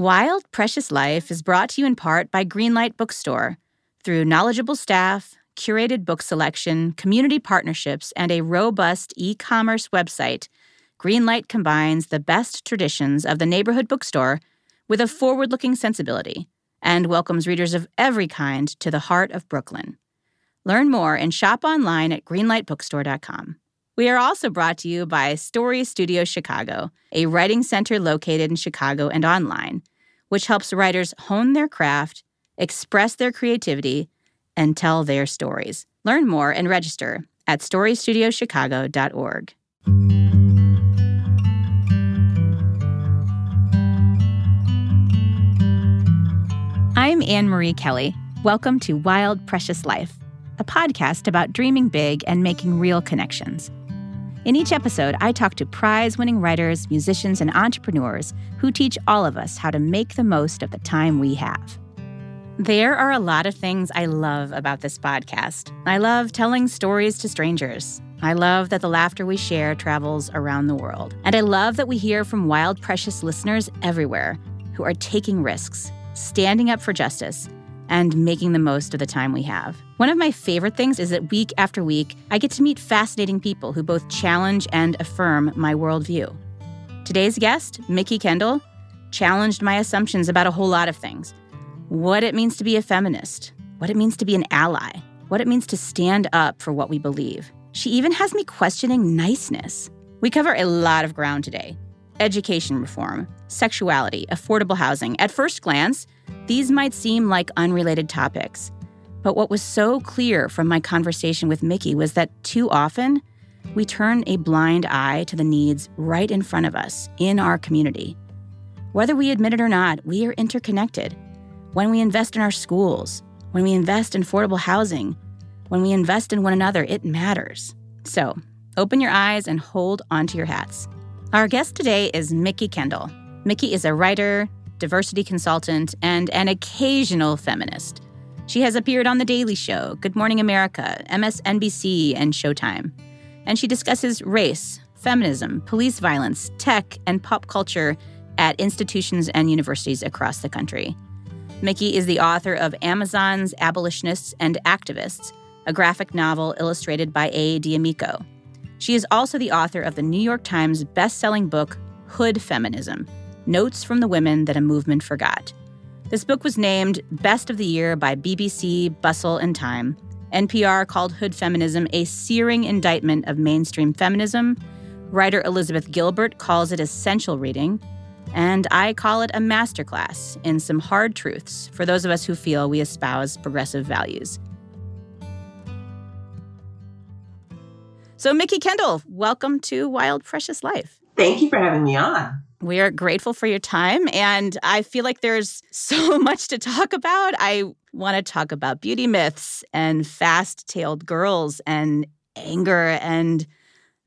Wild Precious Life is brought to you in part by Greenlight Bookstore through knowledgeable staff, curated book selection, community partnerships, and a robust e commerce website. Greenlight combines the best traditions of the neighborhood bookstore with a forward looking sensibility and welcomes readers of every kind to the heart of Brooklyn. Learn more and shop online at greenlightbookstore.com. We are also brought to you by Story Studio Chicago, a writing center located in Chicago and online, which helps writers hone their craft, express their creativity, and tell their stories. Learn more and register at storystudiochicago.org. I'm Anne Marie Kelly. Welcome to Wild Precious Life, a podcast about dreaming big and making real connections. In each episode, I talk to prize winning writers, musicians, and entrepreneurs who teach all of us how to make the most of the time we have. There are a lot of things I love about this podcast. I love telling stories to strangers. I love that the laughter we share travels around the world. And I love that we hear from wild, precious listeners everywhere who are taking risks, standing up for justice, and making the most of the time we have. One of my favorite things is that week after week, I get to meet fascinating people who both challenge and affirm my worldview. Today's guest, Mikki Kendall, challenged my assumptions about a whole lot of things what it means to be a feminist, what it means to be an ally, what it means to stand up for what we believe. She even has me questioning niceness. We cover a lot of ground today education reform, sexuality, affordable housing. At first glance, these might seem like unrelated topics. But what was so clear from my conversation with Mikki was that too often, we turn a blind eye to the needs right in front of us in our community. Whether we admit it or not, we are interconnected. When we invest in our schools, when we invest in affordable housing, when we invest in one another, it matters. So, open your eyes and hold onto your hats. Our guest today is Mikki Kendall. Mikki is a writer, diversity consultant, and an occasional feminist. She has appeared on The Daily Show, Good Morning America, MSNBC, and Showtime. And she discusses race, feminism, police violence, tech, and pop culture at institutions and universities across the country. Mikki is the author of Amazons Abolitionists and Activists, a graphic novel illustrated by A. D'Amico. She is also the author of the New York Times best-selling book Hood Feminism: Notes from the Women That a Movement Forgot. This book was named Best of the Year by BBC, Bustle, and Time. NPR called Hood Feminism a searing indictment of mainstream feminism. Writer Elizabeth Gilbert calls it essential reading. And I call it a masterclass in some hard truths for those of us who feel we espouse progressive values. So, Mikki Kendall, welcome to Wild Precious Life. Thank you for having me on. We are grateful for your time. And I feel like there's so much to talk about. I want to talk about beauty myths and fast tailed girls and anger and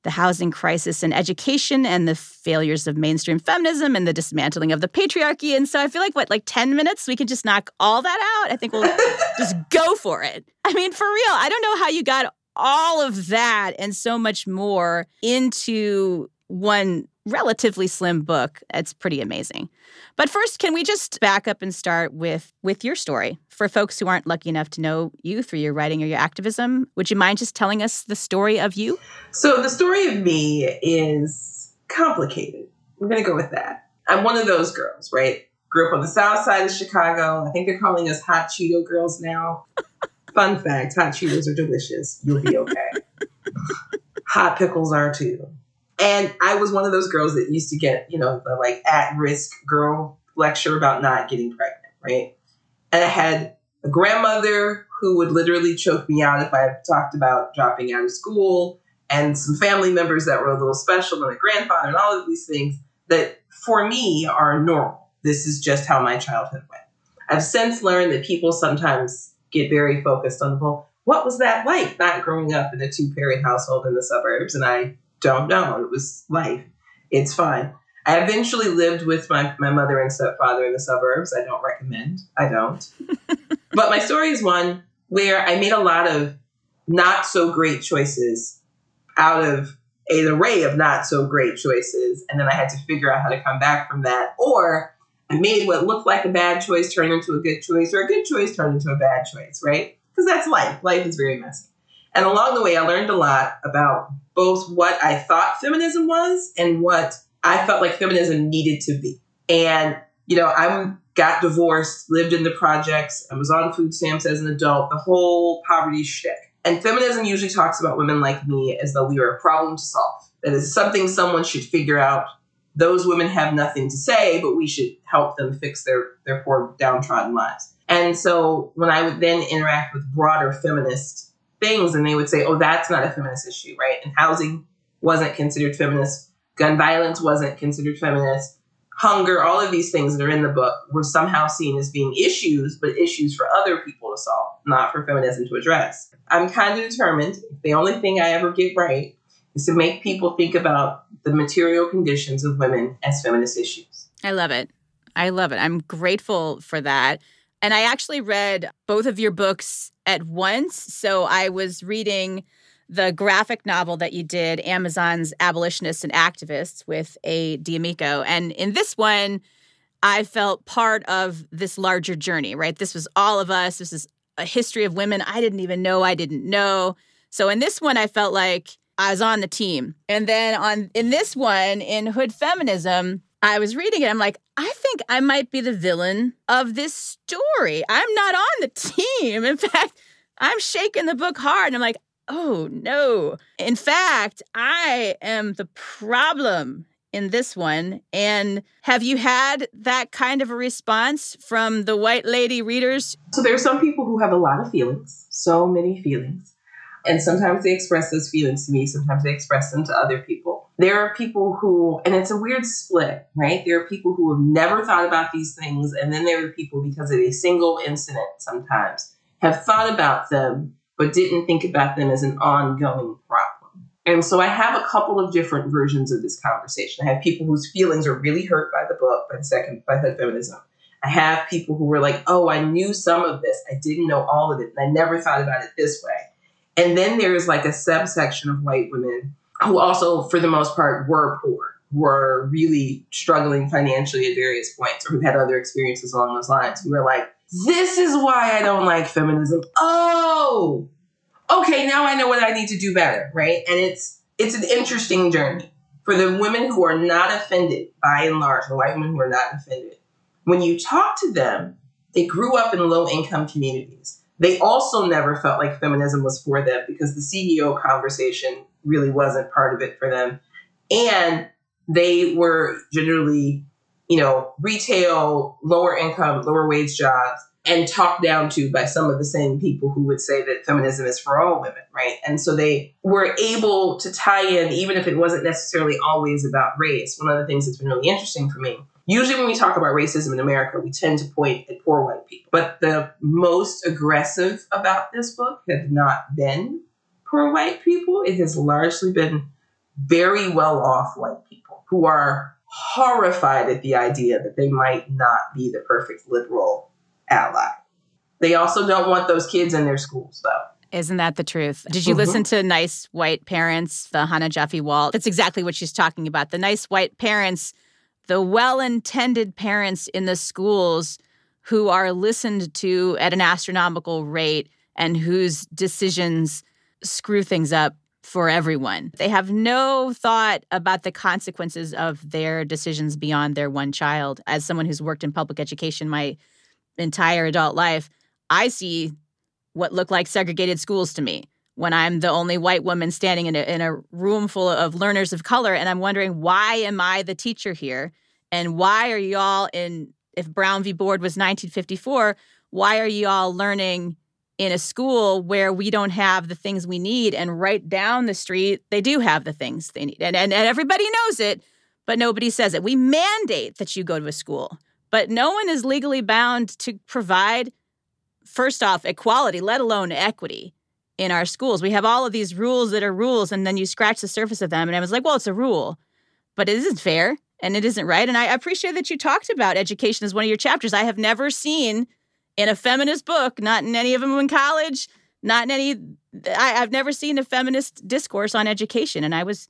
the housing crisis and education and the failures of mainstream feminism and the dismantling of the patriarchy. And so I feel like, what, like 10 minutes, we can just knock all that out? I think we'll just go for it. I mean, for real, I don't know how you got all of that and so much more into one relatively slim book. It's pretty amazing. But first, can we just back up and start with with your story for folks who aren't lucky enough to know you through your writing or your activism? Would you mind just telling us the story of you? So the story of me is complicated. We're going to go with that. I'm one of those girls, right? Grew up on the south side of Chicago. I think they're calling us hot Cheeto girls now. Fun fact, hot Cheetos are delicious. You'll be okay. hot pickles are too. And I was one of those girls that used to get, you know, the like at risk girl lecture about not getting pregnant, right? And I had a grandmother who would literally choke me out if I talked about dropping out of school, and some family members that were a little special, and a grandfather, and all of these things that for me are normal. This is just how my childhood went. I've since learned that people sometimes get very focused on, well, what was that like not growing up in a two parent household in the suburbs? And I don't know. It was life. It's fine. I eventually lived with my, my mother and stepfather in the suburbs. I don't recommend. I don't. but my story is one where I made a lot of not so great choices out of an array of not so great choices. And then I had to figure out how to come back from that. Or I made what looked like a bad choice turn into a good choice, or a good choice turn into a bad choice, right? Because that's life. Life is very messy. And along the way, I learned a lot about both what I thought feminism was and what I felt like feminism needed to be. And, you know, I got divorced, lived in the projects, I was on food stamps as an adult, the whole poverty shtick. And feminism usually talks about women like me as though we are a problem to solve. That is something someone should figure out those women have nothing to say, but we should help them fix their, their poor downtrodden lives. And so when I would then interact with broader feminist things, and they would say, oh, that's not a feminist issue, right? And housing wasn't considered feminist, gun violence wasn't considered feminist, hunger, all of these things that are in the book were somehow seen as being issues, but issues for other people to solve, not for feminism to address. I'm kind of determined, the only thing I ever get right is to make people think about the material conditions of women as feminist issues. I love it. I love it. I'm grateful for that. And I actually read both of your books at once. So I was reading the graphic novel that you did, Amazons Abolitionists and Activists, with A. D'Amico. And in this one, I felt part of this larger journey, right? This was all of us. This is a history of women I didn't even know I didn't know. So in this one, I felt like I was on the team. And then on in this one, in Hood Feminism, I was reading it. I'm like, I think I might be the villain of this story. I'm not on the team. In fact, I'm shaking the book hard. And I'm like, oh no. In fact, I am the problem in this one. And have you had that kind of a response from the white lady readers? So there are some people who have a lot of feelings, so many feelings. And sometimes they express those feelings to me, sometimes they express them to other people. There are people who, and it's a weird split, right? There are people who have never thought about these things, and then there are people because of a single incident sometimes have thought about them, but didn't think about them as an ongoing problem. And so I have a couple of different versions of this conversation. I have people whose feelings are really hurt by the book, by the second, by Hood Feminism. I have people who were like, oh, I knew some of this. I didn't know all of it. And I never thought about it this way. And then there's like a subsection of white women who also, for the most part, were poor, were really struggling financially at various points, or who had other experiences along those lines, who were like, this is why I don't like feminism. Oh, okay, now I know what I need to do better, right? And it's it's an interesting journey for the women who are not offended, by and large, the white women who are not offended. When you talk to them, they grew up in low income communities they also never felt like feminism was for them because the CEO conversation really wasn't part of it for them. And they were generally, you know, retail, lower income, lower wage jobs and talked down to by some of the same people who would say that feminism is for all women, right? And so they were able to tie in, even if it wasn't necessarily always about race. One of the things that's been really interesting for me Usually, when we talk about racism in America, we tend to point at poor white people. But the most aggressive about this book have not been poor white people. It has largely been very well off white people who are horrified at the idea that they might not be the perfect liberal ally. They also don't want those kids in their schools, though. Isn't that the truth? Did you mm-hmm. listen to Nice White Parents, the Chana Joffe-Walt? That's exactly what she's talking about. The nice white parents the well intended parents in the schools who are listened to at an astronomical rate and whose decisions screw things up for everyone. They have no thought about the consequences of their decisions beyond their one child. As someone who's worked in public education my entire adult life, I see what look like segregated schools to me when I'm the only white woman standing in a, in a room full of learners of color. And I'm wondering, why am I the teacher here? And why are y'all in, if Brown v. Board was 1954, why are y'all learning in a school where we don't have the things we need? And right down the street, they do have the things they need. And, and, and everybody knows it, but nobody says it. We mandate that you go to a school, but no one is legally bound to provide, first off, equality, let alone equity in our schools. We have all of these rules that are rules, and then you scratch the surface of them. And I was like, well, it's a rule, but it isn't fair and it isn't right. And I appreciate that you talked about education as one of your chapters. I have never seen in a feminist book, not in any of them in college, not in any, I, I've never seen a feminist discourse on education. And I was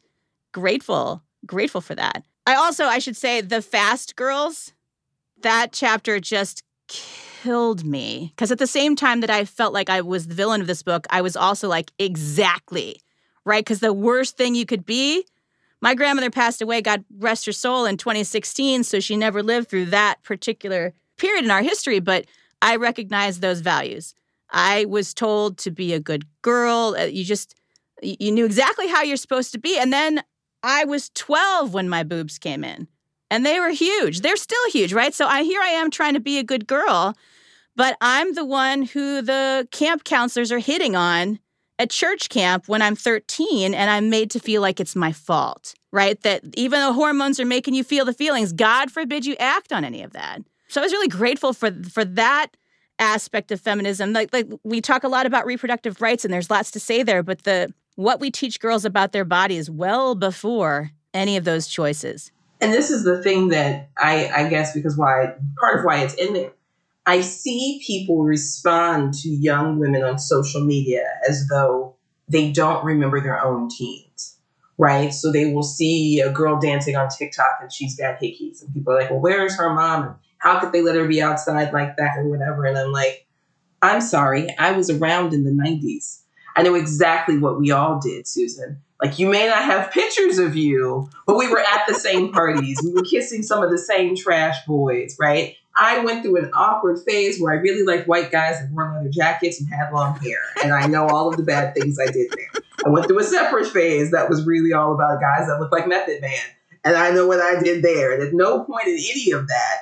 grateful, grateful for that. I also, I should say, the fast girls, that chapter just killed me because at the same time that I felt like I was the villain of this book, I was also like, exactly, right? Because the worst thing you could be, my grandmother passed away, God rest her soul, in 2016. So she never lived through that particular period in our history, but I recognize those values. I was told to be a good girl. Uh, you just, you knew exactly how you're supposed to be. And then I was 12 when my boobs came in and they were huge. They're still huge, right? So I here I am trying to be a good girl, but I'm the one who the camp counselors are hitting on at church camp when I'm 13 and I'm made to feel like it's my fault, right? That even though hormones are making you feel the feelings, God forbid you act on any of that. So I was really grateful for for that aspect of feminism. Like like we talk a lot about reproductive rights and there's lots to say there, but the what we teach girls about their bodies well before any of those choices and this is the thing that I, I guess because why part of why it's in there. I see people respond to young women on social media as though they don't remember their own teens, right? So they will see a girl dancing on TikTok and she's got hickeys, and people are like, "Well, where is her mom? And how could they let her be outside like that or whatever?" And I'm like, "I'm sorry, I was around in the '90s. I know exactly what we all did, Susan. Like you may not have pictures of you, but we were at the same parties. We were kissing some of the same trash boys, right? I went through an awkward phase where I really liked white guys that wore leather jackets and had long hair. And I know all of the bad things I did there. I went through a separate phase that was really all about guys that looked like Method Man. And I know what I did there. And at no point in any of that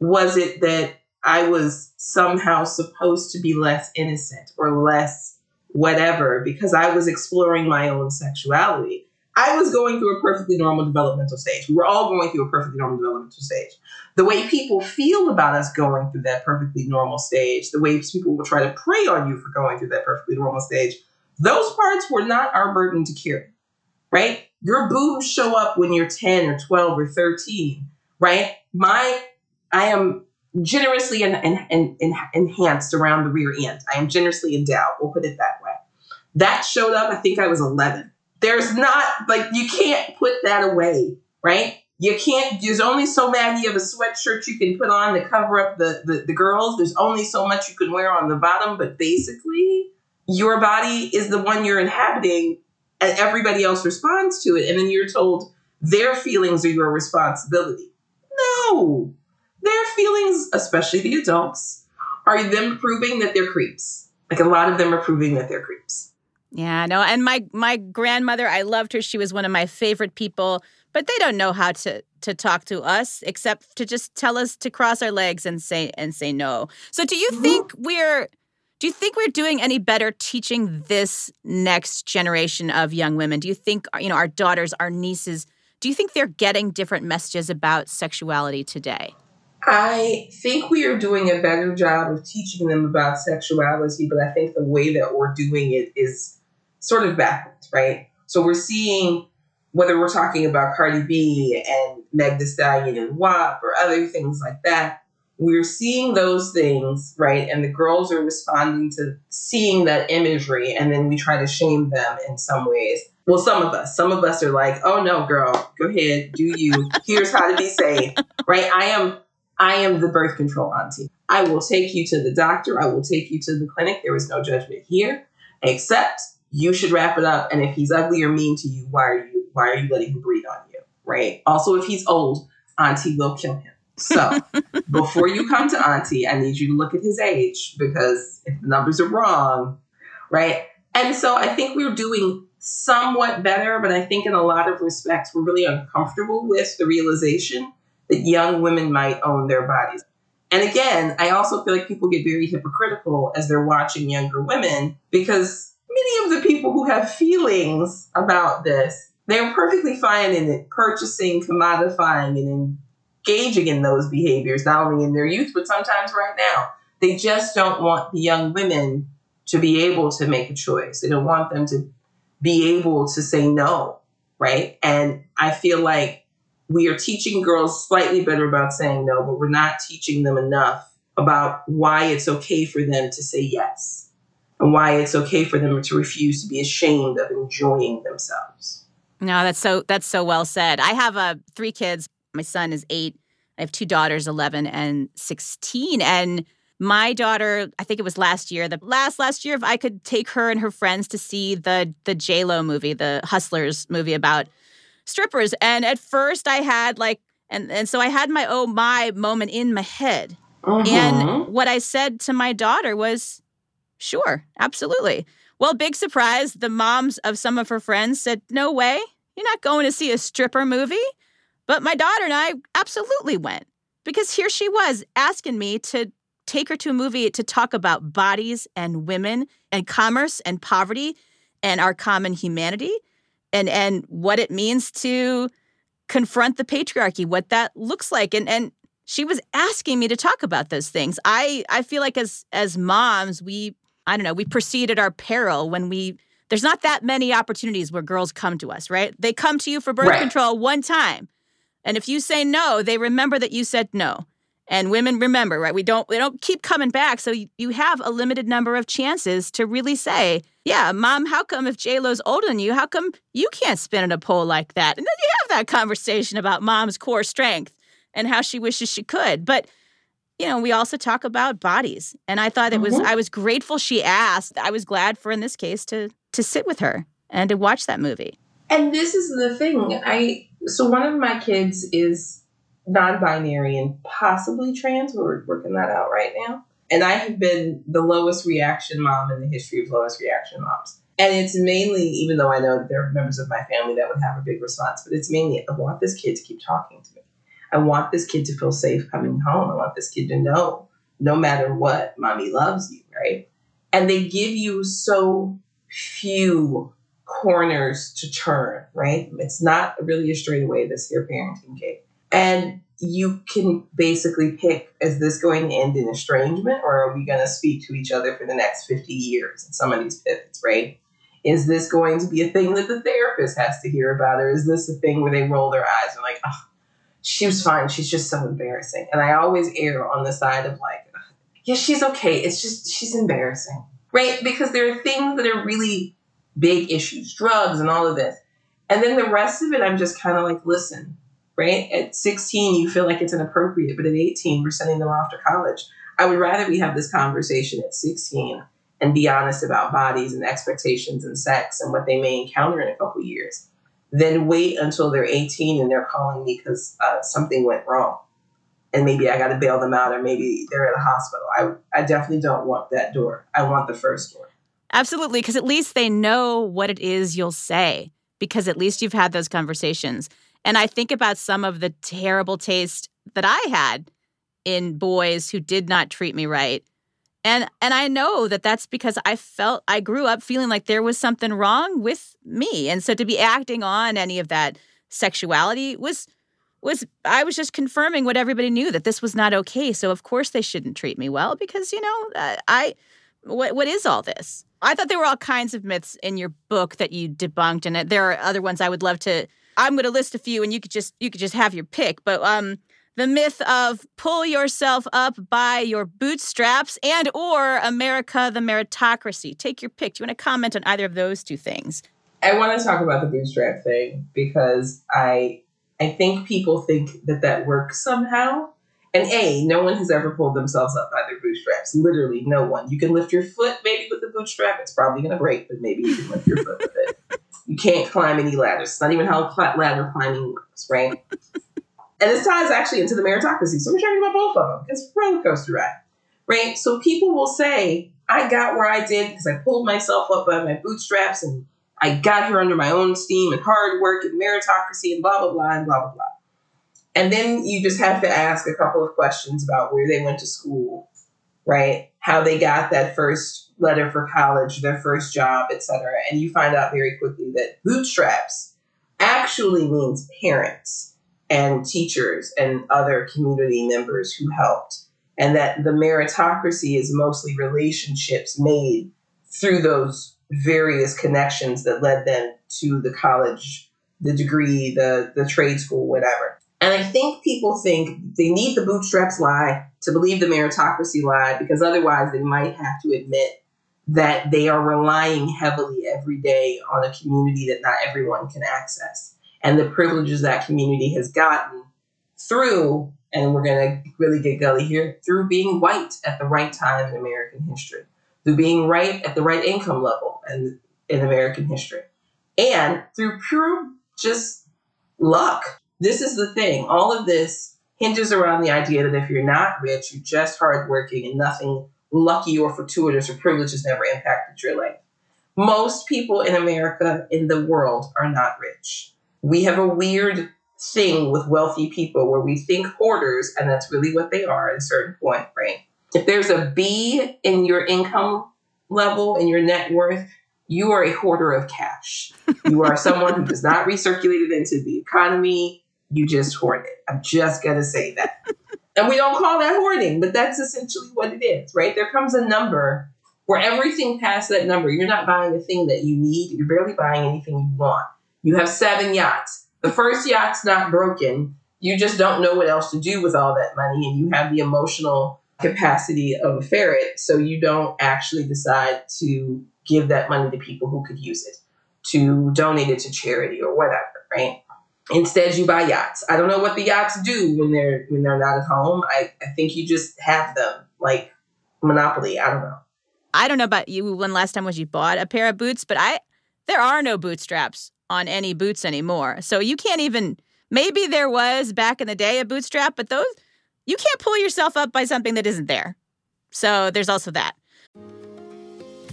was it that I was somehow supposed to be less innocent or less whatever because I was exploring my own sexuality. I was going through a perfectly normal developmental stage. We were all going through a perfectly normal developmental stage. The way people feel about us going through that perfectly normal stage, the way people will try to prey on you for going through that perfectly normal stage, those parts were not our burden to carry, right? Your boobs show up when you're 10 or 12 or 13, right? My, I am generously and enhanced around the rear end. I am generously endowed. We'll put it that way. That showed up, I think I was 11. There's not, like, you can't put that away, right? You can't, there's only so many of a sweatshirt you can put on to cover up the, the, the girls. There's only so much you can wear on the bottom, but basically, your body is the one you're inhabiting and everybody else responds to it. And then you're told their feelings are your responsibility. No, their feelings, especially the adults, are them proving that they're creeps. Like a lot of them are proving that they're creeps. Yeah, no, and my my grandmother, I loved her. She was one of my favorite people, but they don't know how to to talk to us except to just tell us to cross our legs and say and say no. So do you mm-hmm. think we're do you think we're doing any better teaching this next generation of young women? Do you think you know our daughters, our nieces, do you think they're getting different messages about sexuality today? I think we are doing a better job of teaching them about sexuality, but I think the way that we're doing it is sort of backwards, right? So we're seeing whether we're talking about Cardi B and Meg Thee Stallion and WAP or other things like that, we're seeing those things, right? And the girls are responding to seeing that imagery, and then we try to shame them in some ways. Well, some of us, some of us are like, oh no, girl, go ahead, do you. Here's how to be safe, right? I am I am the birth control auntie. I will take you to the doctor. I will take you to the clinic. There is no judgment here, except you should wrap it up. And if he's ugly or mean to you, why are you why are you letting him breathe on you? Right. Also, if he's old, auntie will kill him. So before you come to auntie, I need you to look at his age because if the numbers are wrong, right? And so I think we're doing somewhat better, but I think in a lot of respects, we're really uncomfortable with the realization that young women might own their bodies. And again, I also feel like people get very hypocritical as they're watching younger women because many of the people who have feelings about this, they're perfectly fine in it, purchasing, commodifying, and engaging in those behaviors, not only in their youth, but sometimes right now. They just don't want the young women to be able to make a choice. They don't want them to be able to say no, right? And I feel like we are teaching girls slightly better about saying no, but we're not teaching them enough about why it's okay for them to say yes and why it's okay for them to refuse to be ashamed of enjoying themselves. No, that's so that's so well said. I have uh, three kids. My son is eight. I have two daughters, 11 and 16. And my daughter, I think it was last year, the last last year, if I could take her and her friends to see the the J Lo movie, the Hustlers movie about strippers. And at first, I had like, and and so I had my oh my moment in my head. Uh-huh. And what I said to my daughter was, "Sure, absolutely." Well, big surprise, the moms of some of her friends said, "No way, you're not going to see a stripper movie." But my daughter and I absolutely went because here she was asking me to take her to a movie to talk about bodies and women and commerce and poverty and our common humanity and and what it means to confront the patriarchy, what that looks like. And and she was asking me to talk about those things. I I feel like as as moms, we I don't know, we proceed at our peril when we there's not that many opportunities where girls come to us, right? They come to you for birth right. control one time. And if you say no, they remember that you said no. And women remember, right? We don't we don't keep coming back. So you, you have a limited number of chances to really say, yeah, mom, how come if J Lo's older than you, how come you can't spin in a pole like that? And then you have that conversation about mom's core strength and how she wishes she could. But you know, we also talk about bodies. And I thought it was mm-hmm. I was grateful she asked. I was glad for in this case to to sit with her and to watch that movie. And this is the thing. I so one of my kids is non-binary and possibly trans. We're working that out right now. And I have been the lowest reaction mom in the history of lowest reaction moms. And it's mainly, even though I know that there are members of my family that would have a big response, but it's mainly, I want this kid to keep talking to me. I want this kid to feel safe coming home. I want this kid to know, no matter what, mommy loves you, right? And they give you so few corners to turn, right? It's not really a straightaway this here parenting game. And you can basically pick is this going to end in estrangement or are we going to speak to each other for the next 50 years in some of these pivots, right? Is this going to be a thing that the therapist has to hear about, or is this a thing where they roll their eyes and like, oh, she was fine. She's just so embarrassing. And I always err on the side of like, yeah, she's okay. It's just, she's embarrassing, right? Because there are things that are really big issues, drugs and all of this. And then the rest of it, I'm just kind of like, listen, right? At 16, you feel like it's inappropriate, but at 18, we're sending them off to college. I would rather we have this conversation at 16 and be honest about bodies and expectations and sex and what they may encounter in a couple years than wait until they're 18 and they're calling me because uh, something went wrong. And maybe I got to bail them out, or maybe they're at a hospital. I, I definitely don't want that door. I want the first door. Absolutely, because at least they know what it is you'll say, because at least you've had those conversations. And I think about some of the terrible taste that I had in boys who did not treat me right. And and I know that that's because I felt I grew up feeling like there was something wrong with me. And so to be acting on any of that sexuality was was I was just confirming what everybody knew that this was not okay. So of course they shouldn't treat me well because you know uh, I what what is all this? I thought there were all kinds of myths in your book that you debunked, and there are other ones I would love to I'm going to list a few, and you could just you could just have your pick. But um, the myth of pull yourself up by your bootstraps and or America the meritocracy. Take your pick. Do you want to comment on either of those two things? I want to talk about the bootstrap thing because I I think people think that that works somehow. And A, no one has ever pulled themselves up by their bootstraps. Literally, no one. You can lift your foot maybe with the bootstrap. It's probably going to break, but maybe you can lift your foot with it. You can't climb any ladders. It's not even how ladder climbing works, right? And this ties actually into the meritocracy. So we're talking about both of them. It's a roller coaster ride, right? So people will say, I got where I did because I pulled myself up by my bootstraps and I got here under my own steam and hard work and meritocracy and blah, blah, blah, and blah, blah, blah. And then you just have to ask a couple of questions about where they went to school, right? How they got that first letter for college, their first job, etc. And you find out very quickly that bootstraps actually means parents and teachers and other community members who helped. And that the meritocracy is mostly relationships made through those various connections that led them to the college, the degree, the, the trade school, whatever. And I think people think they need the bootstraps lie to believe the meritocracy lie because otherwise they might have to admit that they are relying heavily every day on a community that not everyone can access. And the privileges that community has gotten through and we're going to really get gully here, through being white at the right time in American history, through being right at the right income level and in American history, and through pure just luck. This is the thing. All of this hinges around the idea that if you're not rich, you're just hardworking and nothing lucky or fortuitous or privilege has never impacted your life. Most people in America, in the world, are not rich. We have a weird thing with wealthy people where we think hoarders, and that's really what they are at a certain point, right? If there's a B in your income level and your net worth, you are a hoarder of cash. You are someone who does not recirculate it into the economy. You just hoard it. I'm just going to say that. And we don't call that hoarding, but that's essentially what it is, right? There comes a number where everything past that number, you're not buying a thing that you need. You're barely buying anything you want. You have seven yachts. The first yacht's not broken. You just don't know what else to do with all that money, and you have the emotional capacity of a ferret, so you don't actually decide to give that money to people who could use it, to donate it to charity or whatever, right? Instead, you buy yachts. I don't know what the yachts do when they're when they're not at home. I, I think you just have them like Monopoly. I don't know. I don't know about you when last time was you bought a pair of boots, but I there are no bootstraps on any boots anymore. So you can't even maybe there was back in the day a bootstrap, but those you can't pull yourself up by something that isn't there. So there's also that.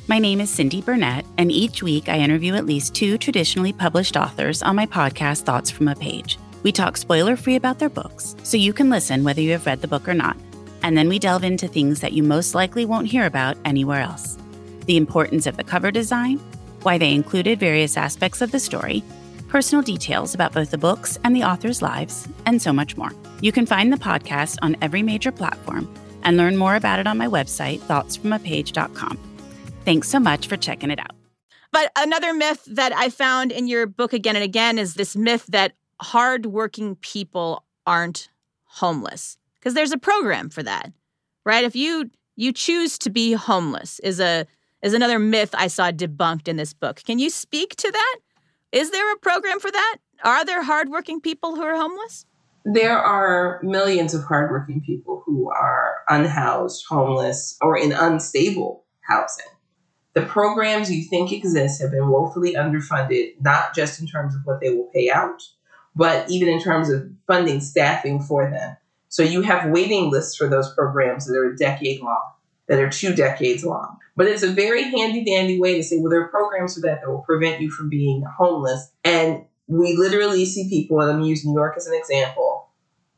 My name is Cindy Burnett, and each week I interview at least two traditionally published authors on my podcast, Thoughts from a Page. We talk spoiler free about their books, so you can listen whether you have read the book or not. And then we delve into things that you most likely won't hear about anywhere else the importance of the cover design, why they included various aspects of the story, personal details about both the books and the authors' lives, and so much more. You can find the podcast on every major platform and learn more about it on my website, thoughtsfromapage.com. Thanks so much for checking it out. But another myth that I found in your book again and again is this myth that hardworking people aren't homeless. Because there's a program for that, right? If you you choose to be homeless is a is another myth I saw debunked in this book. Can you speak to that? Is there a program for that? Are there hardworking people who are homeless? There are millions of hardworking people who are unhoused, homeless, or in unstable housing the programs you think exist have been woefully underfunded, not just in terms of what they will pay out, but even in terms of funding staffing for them. So you have waiting lists for those programs that are a decade long, that are two decades long. But it's a very handy dandy way to say, well, there are programs for that that will prevent you from being homeless. And we literally see people, and I'm using New York as an example,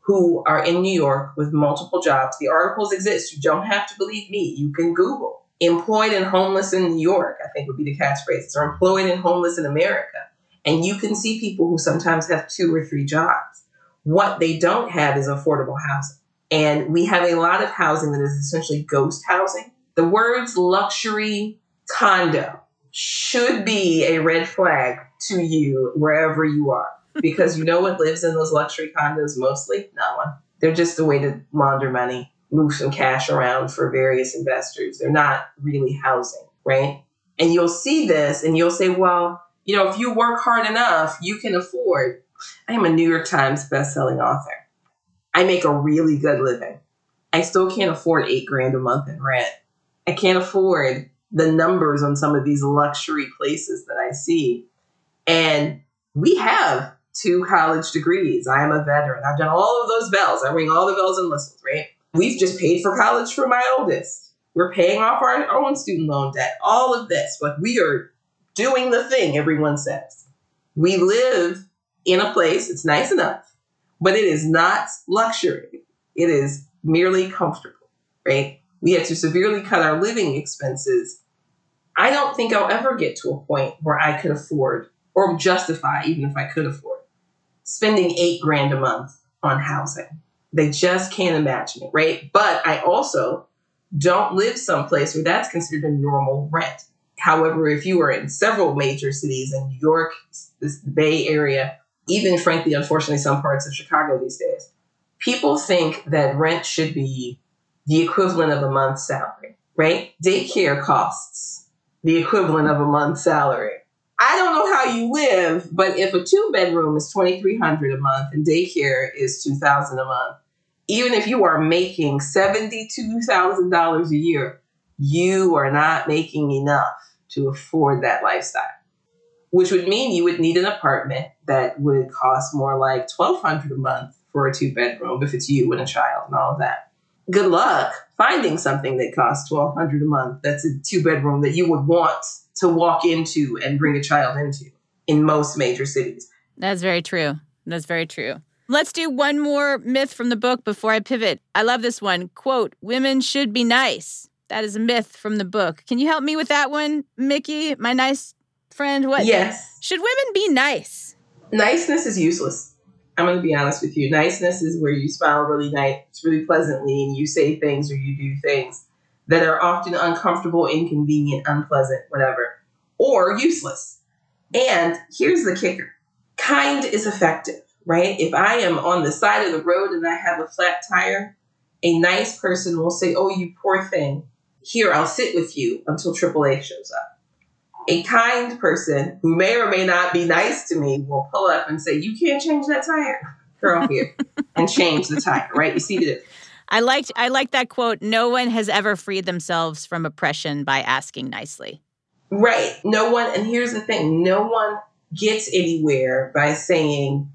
who are in New York with multiple jobs. The articles exist. You don't have to believe me. You can Google employed and homeless in New York, I think would be the catchphrases, or employed and homeless in America. And you can see people who sometimes have two or three jobs. What they don't have is affordable housing. And we have a lot of housing that is essentially ghost housing. The words luxury condo should be a red flag to you wherever you are. Because you know what lives in those luxury condos mostly? No one. They're just a way to launder money move some cash around for various investors. They're not really housing, right? And you'll see this and you'll say, well, you know, if you work hard enough, you can afford. I am a New York Times bestselling author. I make a really good living. I still can't afford eight grand a month in rent. I can't afford the numbers on some of these luxury places that I see. And we have two college degrees. I am a veteran. I've done all of those bells. I ring all the bells and whistles, right? We've just paid for college for my oldest. We're paying off our own student loan debt. All of this, but we are doing the thing everyone says. We live in a place, it's nice enough, but it is not luxury. It is merely comfortable, right? We had to severely cut our living expenses. I don't think I'll ever get to a point where I could afford or justify, even if I could afford, spending eight grand a month on housing. They just can't imagine it, right? But I also don't live someplace where that's considered a normal rent. However, if you are in several major cities in New York, this Bay Area, even frankly, unfortunately, some parts of Chicago these days, people think that rent should be the equivalent of a month's salary, right? Daycare costs the equivalent of a month's salary. I don't know how you live, but if a two bedroom is 2300 a month and daycare is 2000 a month, even if you are making $72,000 a year, you are not making enough to afford that lifestyle, which would mean you would need an apartment that would cost more like 1200 a month for a two bedroom if it's you and a child and all of that. Good luck finding something that costs 1200 a month that's a two bedroom that you would want to walk into and bring a child into in most major cities. That's very true. That's very true. Let's do one more myth from the book before I pivot. I love this one. Quote, women should be nice. That is a myth from the book. Can you help me with that one, Mikki, my nice friend? What? Yes. Should women be nice? Niceness is useless. I'm going to be honest with you. Niceness is where you smile really nice, really pleasantly, and you say things or you do things that are often uncomfortable, inconvenient, unpleasant, whatever, or useless. And here's the kicker kind is effective right? If I am on the side of the road and I have a flat tire, a nice person will say, Oh, you poor thing. Here, I'll sit with you until AAA shows up. A kind person who may or may not be nice to me will pull up and say, You can't change that tire. Girl here and change the tire, right? You see the I liked I like that quote. No one has ever freed themselves from oppression by asking nicely. Right. No one and here's the thing, no one gets anywhere by saying,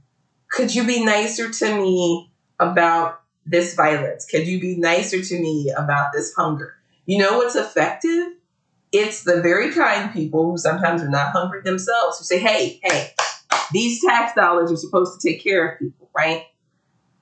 could you be nicer to me about this violence? Could you be nicer to me about this hunger? You know what's effective? It's the very kind people who sometimes are not hungry themselves who say, hey, hey, these tax dollars are supposed to take care of people, right?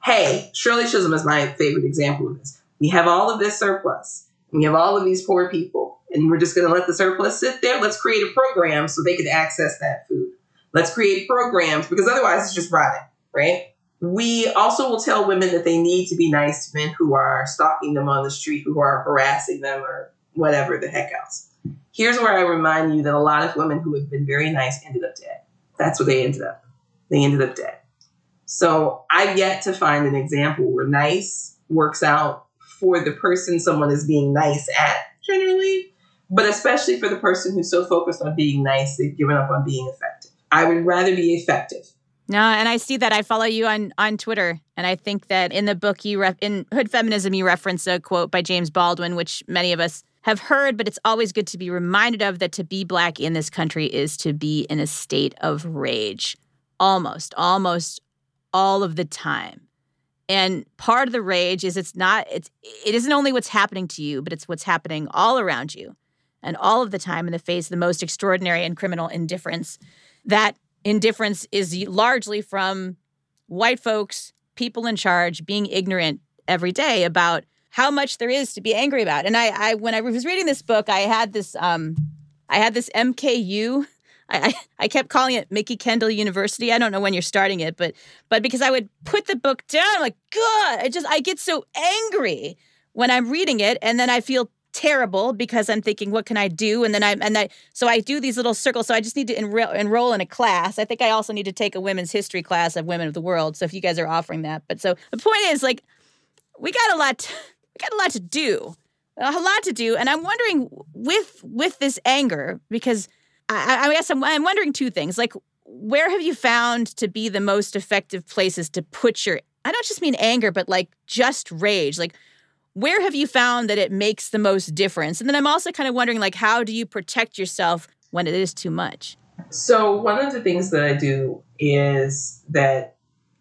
Hey, Shirley Chisholm is my favorite example of this. We have all of this surplus. We have all of these poor people, and we're just going to let the surplus sit there. Let's create a program so they can access that food. Let's create programs because otherwise it's just rotting right? We also will tell women that they need to be nice to men who are stalking them on the street, who are harassing them, or whatever the heck else. Here's where I remind you that a lot of women who have been very nice ended up dead. That's what they ended up. They ended up dead. So I've yet to find an example where nice works out for the person someone is being nice at, generally, but especially for the person who's so focused on being nice, they've given up on being effective. I would rather be effective no, and I see that. I follow you on on Twitter, and I think that in the book you ref- in Hood Feminism you reference a quote by James Baldwin, which many of us have heard, but it's always good to be reminded of that to be black in this country is to be in a state of rage, almost, almost all of the time. And part of the rage is it's not it's it isn't only what's happening to you, but it's what's happening all around you, and all of the time in the face of the most extraordinary and criminal indifference that indifference is largely from white folks, people in charge, being ignorant every day about how much there is to be angry about. And I, I when I was reading this book, I had this, um, I had this MKU. I, I, I kept calling it Mikki Kendall University. I don't know when you're starting it, but but because I would put the book down, I'm like, God, I just I get so angry when I'm reading it, and then I feel terrible because I'm thinking, what can I do? And then I and I so I do these little circles. So I just need to enroll enroll in a class. I think I also need to take a women's history class of women of the world. So if you guys are offering that, but so the point is like we got a lot. To, we got a lot to do, a lot to do, and I'm wondering with with this anger because I, I guess I'm, I'm wondering two things. Like, where have you found to be the most effective places to put your I don't just mean anger, but like just rage. Like, where have you found that it makes the most difference? And then I'm also kind of wondering, like, how do you protect yourself when it is too much? So one of the things that I do is that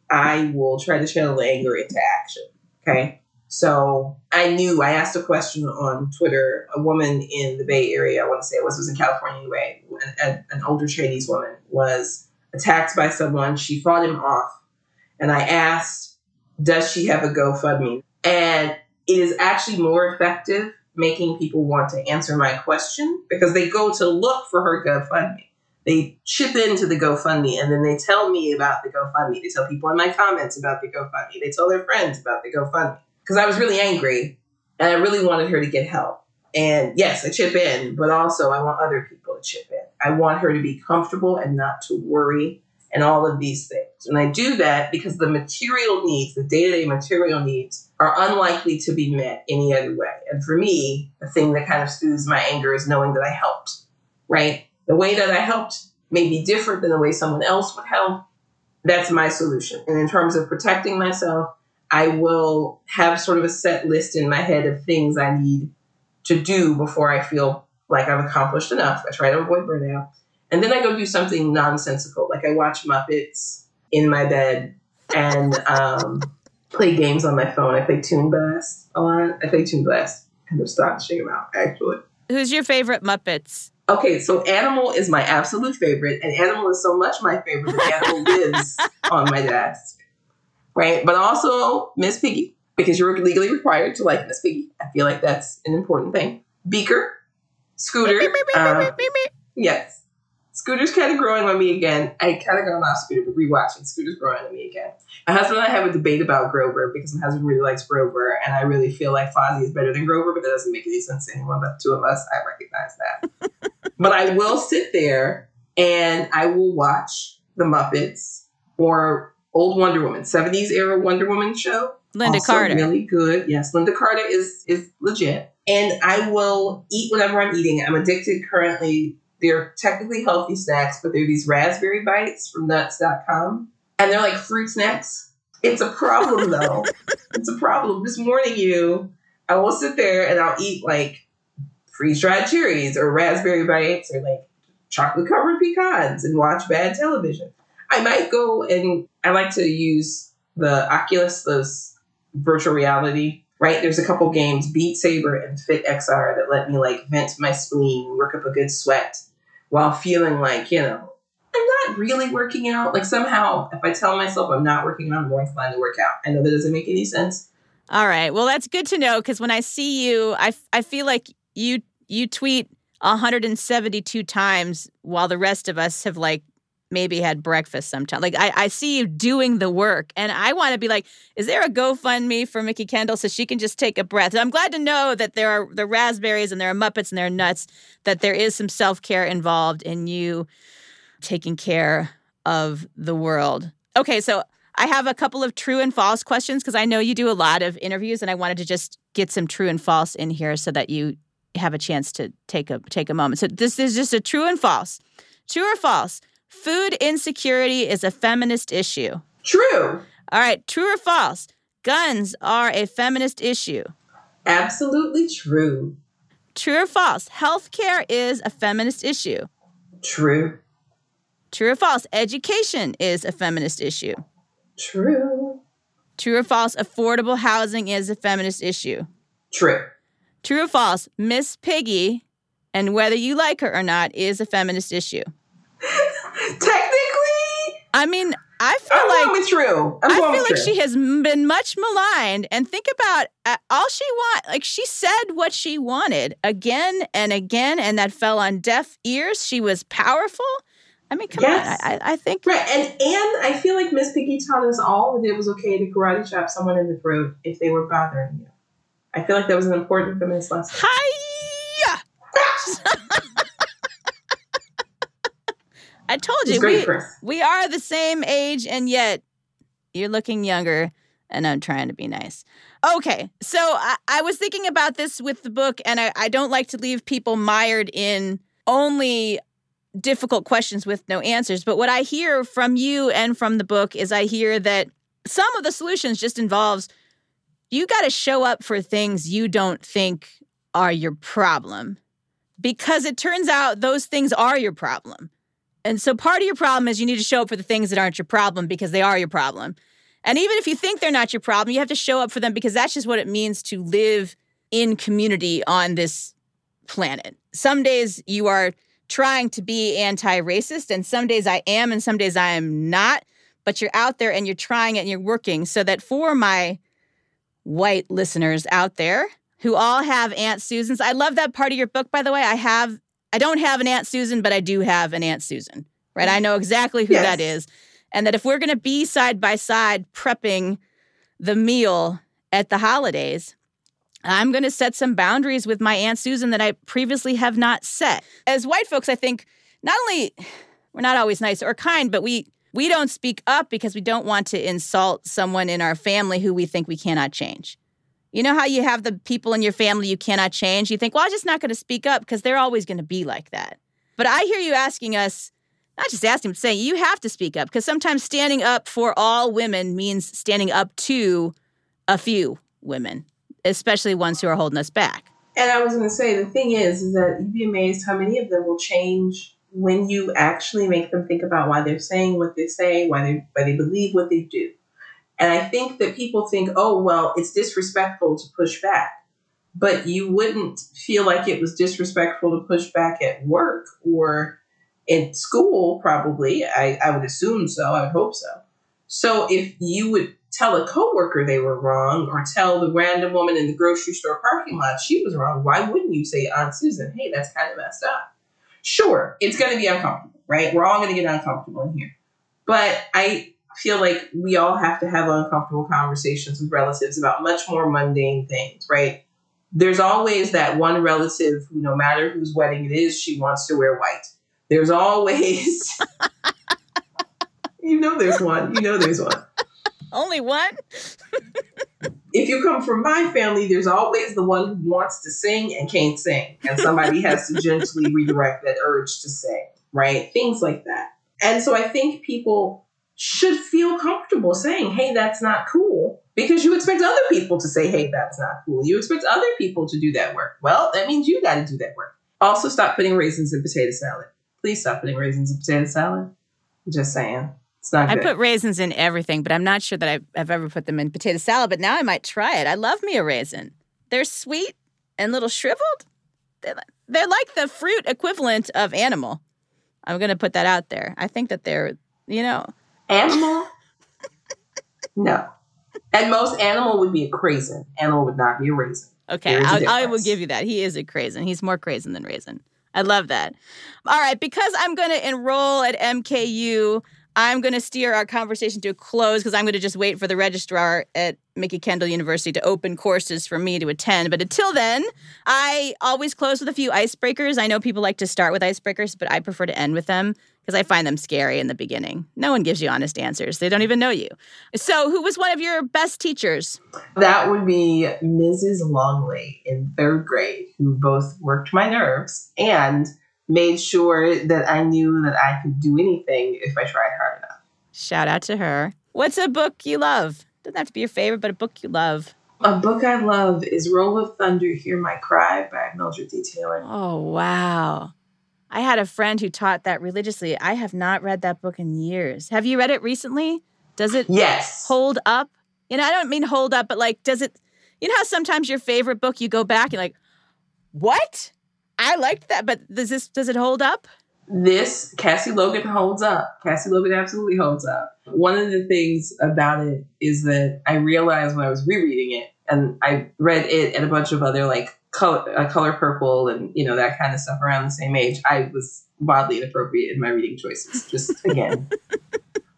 I will try to channel anger into action. Okay. So I knew I asked a question on Twitter. A woman in the Bay Area, I want to say it was, was in California anyway, an, an older Chinese woman was attacked by someone. She fought him off. And I asked, does she have a GoFundMe? And it is actually more effective making people want to answer my question because they go to look for her GoFundMe. They chip into the GoFundMe and then they tell me about the GoFundMe. They tell people in my comments about the GoFundMe. They tell their friends about the GoFundMe. Because I was really angry and I really wanted her to get help. And yes, I chip in, but also I want other people to chip in. I want her to be comfortable and not to worry and all of these things. And I do that because the material needs, the day to day material needs, are unlikely to be met any other way. And for me, the thing that kind of soothes my anger is knowing that I helped, right? The way that I helped may be different than the way someone else would help. That's my solution. And in terms of protecting myself, I will have sort of a set list in my head of things I need to do before I feel like I've accomplished enough. I try to avoid burnout. And then I go do something nonsensical, like I watch Muppets in my bed and um, play games on my phone. I play Toon Blast a lot. I play Toon Blast and astonishing amount, actually. Who's your favorite Muppets? Okay, so Animal is my absolute favorite, and Animal is so much my favorite that Animal lives on my desk, right? But also Miss Piggy, because you're legally required to like Miss Piggy. I feel like that's an important thing. Beaker, Scooter, um, yes, Scooter's kind of growing on me again. I kind of got off Scooter, but rewatching Scooter's growing on me again. My husband and I have a debate about Grover because my husband really likes Grover, and I really feel like Fozzie is better than Grover, but that doesn't make any sense to anyone but the two of us. I recognize that. but I will sit there and I will watch the Muppets or old Wonder Woman, 70s era Wonder Woman show. Lynda Also Carter. Really good. Yes, Lynda Carter is is legit. And I will eat whatever I'm eating. I'm addicted currently. They're technically healthy snacks, but they're these raspberry bites from nuts.com. And they're like fruit snacks. It's a problem though. it's a problem. Just warning you, I will sit there and I'll eat like freeze dried cherries or raspberry bites or like chocolate covered pecans and watch bad television. I might go and I like to use the Oculus, those virtual reality, right? There's a couple games, Beat Saber and Fit XR, that let me like vent my spleen, work up a good sweat while feeling like, you know, I'm not really working out. Like somehow, if I tell myself I'm not working out, I'm inclined to work out. I know that doesn't make any sense. All right. Well, that's good to know because when I see you, I, I feel like you you tweet 172 times while the rest of us have like maybe had breakfast sometime. Like I, I see you doing the work and I want to be like, is there a GoFundMe for Mikki Kendall so she can just take a breath? And I'm glad to know that there are the raspberries and there are Muppets and there are nuts, that there is some self-care involved in you taking care of the world. Okay, so I have a couple of true and false questions because I know you do a lot of interviews and I wanted to just get some true and false in here so that you have a chance to take a take a moment. So this is just a true and false. True or false? Food insecurity is a feminist issue. True. All right, true or false? Guns are a feminist issue. Absolutely true. True or false? Healthcare is a feminist issue. True. True or false? Education is a feminist issue. True. True or false? Affordable housing is a feminist issue. True. True or false? Miss Piggy, and whether you like her or not, is a feminist issue. Technically, I mean, I feel I'm like true. I'm I feel like true. she has been much maligned. And think about uh, all she want. Like she said what she wanted again and again, and that fell on deaf ears. She was powerful. I mean, come Yes. on. I, I, I think Right, and and I feel like Miss Piggy taught us all that it was okay to karate chop someone in the throat if they were bothering you. I feel like that was an important feminist lesson. Hiya! I told you we, we are the same age, and yet you're looking younger, and I'm trying to be nice. Okay, so I, I was thinking about this with the book, and I, I don't like to leave people mired in only difficult questions with no answers. But what I hear from you and from the book is I hear that some of the solutions just involves you got to show up for things you don't think are your problem because it turns out those things are your problem. And so part of your problem is you need to show up for the things that aren't your problem because they are your problem. And even if you think they're not your problem, you have to show up for them because that's just what it means to live in community on this planet. Some days you are trying to be anti racist, and some days I am, and some days I am not. But you're out there and you're trying it and you're working so that for my white listeners out there who all have Aunt Susans, I love that part of your book, by the way. I have, I don't have an Aunt Susan, but I do have an Aunt Susan, right? I mm. know exactly who Yes. that is. And that if we're going to be side by side prepping the meal at the holidays, I'm going to set some boundaries with my Aunt Susan that I previously have not set. As white folks, I think not only we're not always nice or kind, but we we don't speak up because we don't want to insult someone in our family who we think we cannot change. You know how you have the people in your family you cannot change? You think, well, I'm just not going to speak up because they're always going to be like that. But I hear you asking us, not just asking, but saying you have to speak up because sometimes standing up for all women means standing up to a few women, especially ones who are holding us back. And I was going to say, the thing is, is that you'd be amazed how many of them will change when you actually make them think about why they're saying what they say, why they why they believe what they do. And I think that people think, oh well, it's disrespectful to push back. But you wouldn't feel like it was disrespectful to push back at work or in school, probably. I, I would assume so. I would hope so. So if you would tell a coworker they were wrong or tell the random woman in the grocery store parking lot she was wrong, why wouldn't you say, Aunt Susan, hey, that's kind of messed up? Sure, it's going to be uncomfortable, right? We're all going to get uncomfortable in here. But I feel like we all have to have uncomfortable conversations with relatives about much more mundane things, right? There's always that one relative who, no matter whose wedding it is, she wants to wear white. There's always, you know, there's one. You know, there's one. Only one? if you come from my family, there's always the one who wants to sing and can't sing, and somebody has to gently redirect that urge to sing, right? Things like that. And so I think people should feel comfortable saying, hey, that's not cool, because you expect other people to say, hey, that's not cool. You expect other people to do that work. Well, that means you got to do that work. Also, stop putting raisins in potato salad. Please stop putting raisins in potato salad. Just saying. It's not I good. put raisins in everything, but I'm not sure that I've, I've ever put them in potato salad. But now I might try it. I love me a raisin. They're sweet and little shriveled. They're, they're like the fruit equivalent of animal. I'm going to put that out there. I think that they're, you know, Animal? no. At most, animal would be a craisin. Animal would not be a raisin. Okay, There is a I'll, I will give you that. He is a craisin. He's more craisin than raisin. I love that. All right, because I'm going to enroll at MKU, I'm going to steer our conversation to a close because I'm going to just wait for the registrar at Mikki Kendall University to open courses for me to attend. But until then, I always close with a few icebreakers. I know people like to start with icebreakers, but I prefer to end with them because I find them scary in the beginning. No one gives you honest answers, they don't even know you. So, who was one of your best teachers? That would be Mrs. Longley in third grade, who both worked my nerves and made sure that I knew that I could do anything if I tried hard enough. Shout out to her. What's a book you love? Doesn't have to be your favorite, but a book you love. A book I love is Roll of Thunder, Hear My Cry by Mildred D. Taylor. Oh, wow. I had a friend who taught that religiously. I have not read that book in years. Have you read it recently? Does it Yes. hold up? You know, I don't mean hold up, but like, does it, you know how sometimes your favorite book, you go back and like, what? I liked that, but does this, does it hold up? This Cassie Logan holds up. Cassie Logan absolutely holds up. One of the things about it is that I realized when I was rereading it, and I read it and a bunch of other like color, uh, color purple and you know that kind of stuff around the same age. I was wildly inappropriate in my reading choices. Just again,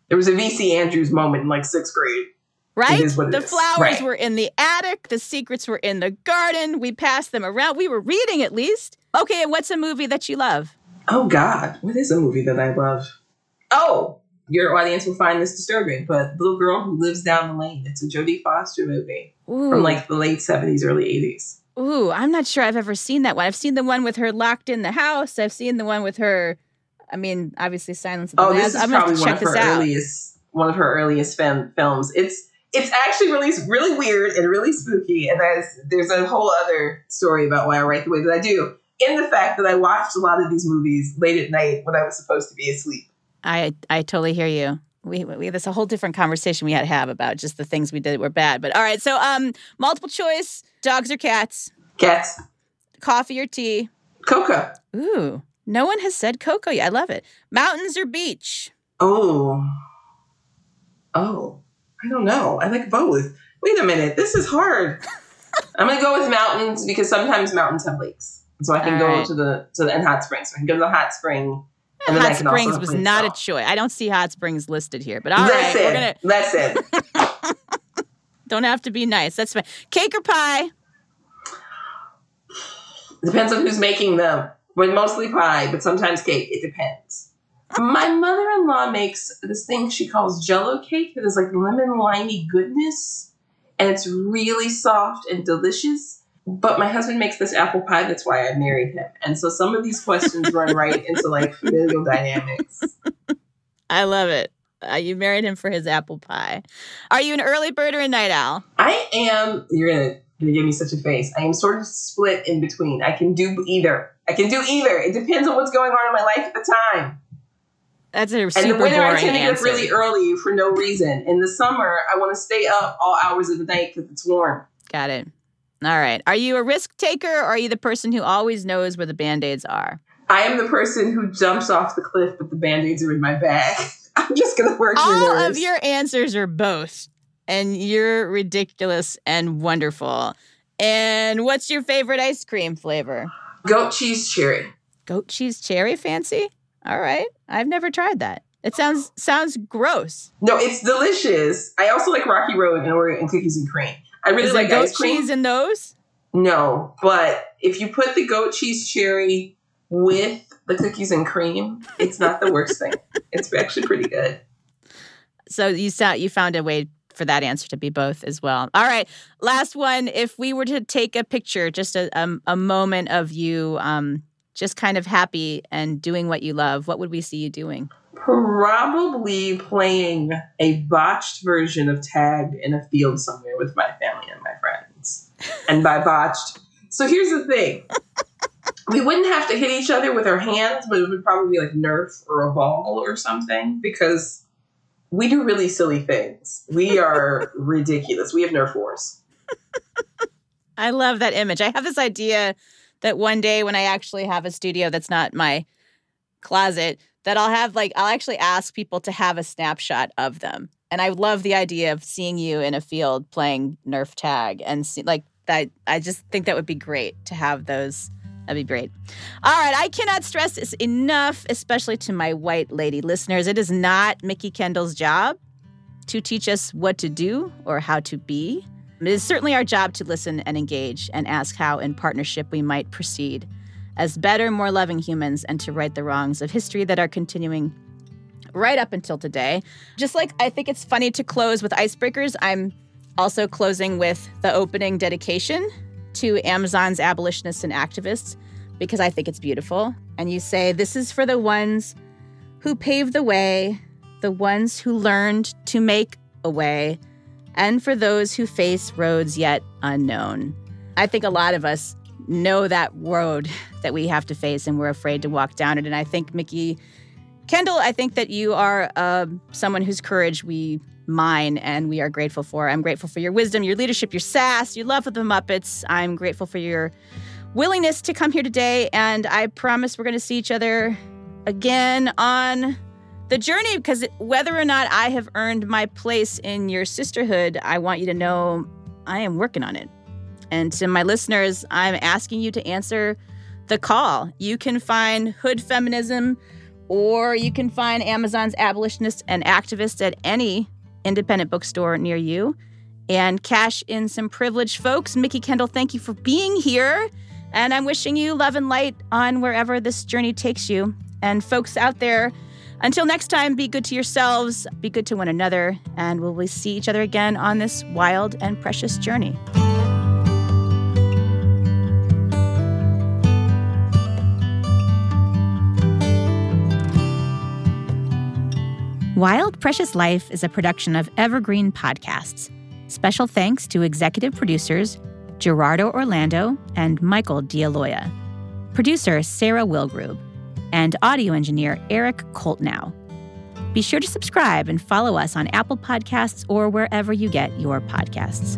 there was a VC Andrews moment in like sixth grade. Right? is what it the flowers Right. were in the attic, the secrets were in the garden. We passed them around. We were reading at least. Okay, and what's a movie that you love? Oh God, what is a movie that I love? Oh, your audience will find this disturbing, but Little Girl Who Lives Down the Lane. It's a Jodie Foster movie. Ooh. from like the late 70s, early 80s. Ooh, I'm not sure I've ever seen that one. I've seen the one with her locked in the house. I've seen the one with her. I mean, obviously, Silence of the Oh, Lambs. this is I'm probably one check of her this out. earliest one of her earliest fem- films. It's it's actually really really weird and really spooky, and there's there's a whole other story about why I write the way that I do. In the fact that I watched a lot of these movies late at night when I was supposed to be asleep. I I totally hear you. We we there's a whole different conversation we had to have about just the things we did that were bad. But all right, so um, multiple choice: dogs or cats, Cats, coffee or tea. Coca. Ooh, no one has said cocoa yet. I love it. Mountains or beach. Oh, oh, I don't know. I like both. Wait a minute, this is hard. I'm gonna go with mountains because sometimes mountains have lakes, so I can All go right. to the to the and hot springs. So I can go to the hot spring. And Hot Springs was not a choice. I don't see Hot Springs listed here, but all right, listen, we're gonna listen. don't have to be nice. That's fine. Cake or pie. Depends on who's making them. But mostly pie, but sometimes cake. It depends. My mother-in-law makes this thing she calls Jello cake that is like lemon limey goodness, and it's really soft and delicious. But my husband makes this apple pie. That's why I married him. And so some of these questions run right into like familial dynamics. I love it. Uh, you married him for his apple pie. Are you an early bird or a night owl? I am. You're gonna, gonna give me such a face. I am sort of split in between. I can do either. I can do either. It depends on what's going on in my life at the time. That's a super And the winter, I tend to get up really early for no reason. In the summer, I want to stay up all hours of the night because it's warm. Got it. All right. Are you a risk taker or are you the person who always knows where the band aids are? I am the person who jumps off the cliff, but the band aids are in my bag. I'm just gonna work your All nerves. of your answers are both, and you're ridiculous and wonderful. And what's your favorite ice cream flavor? goat cheese cherry. Goat cheese cherry fancy? All right. I've never tried that. It sounds sounds gross. No, it's delicious. I also like Rocky Road and Oreo and cookies and cream. I really Is like there goat ice cream. cheese in those? No, but if you put the goat cheese cherry with the cookies and cream, it's not the worst thing. It's actually pretty good. So you sound you found a way for that answer to be both as well. All right, last one. If we were to take a picture, just a um, a moment of you, um, just kind of happy and doing what you love, what would we see you doing? Probably playing a botched version of tag in a field somewhere with my family and my friends. And by botched, so here's the thing. We wouldn't have to hit each other with our hands, but it would probably be like Nerf or a ball or something because we do really silly things. We are ridiculous. We have Nerf wars. I love that image. I have this idea that one day when I actually have a studio that's not my closet, that I'll have like I'll actually ask people to have a snapshot of them. And I love the idea of seeing you in a field playing Nerf tag and see, like that. I just think that would be great to have those. That'd be great. All right, I cannot stress this enough, especially to my white lady listeners. It is not Mikki Kendall's job to teach us what to do or how to be. It is certainly our job to listen and engage and ask how, in partnership, we might proceed as better, more loving humans and to right the wrongs of history that are continuing right up until today. Just like I think it's funny to close with icebreakers, I'm also closing with the opening dedication to Amazons abolitionists and activists because I think it's beautiful. And you say, This is for the ones who paved the way, the ones who learned to make a way, and for those who face roads yet unknown. I think a lot of us know that road that we have to face and we're afraid to walk down it. And I think, Mikki Kendall, I think that you are uh, someone whose courage we mine and we are grateful for. I'm grateful for your wisdom, your leadership, your sass, your love of the Muppets. I'm grateful for your willingness to come here today. And I promise we're going to see each other again on the journey because whether or not I have earned my place in your sisterhood, I want you to know I am working on it. And to my listeners, I'm asking you to answer the call. You can find Hood Feminism or you can find Amazons abolitionists and activists at any independent bookstore near you and cash in some privileged folks. Mikki Kendall, thank you for being here. And I'm wishing you love and light on wherever this journey takes you. And folks out there, until next time, be good to yourselves, be good to one another, and we'll see each other again on this wild and precious journey. Wild Precious Life is a production of Evergreen Podcasts. Special thanks to executive producers Gerardo Orlando and Michael DeAloia, producer Sarah Wilgrube, and audio engineer Eric Coltnow. Be sure to subscribe and follow us on Apple Podcasts or wherever you get your podcasts.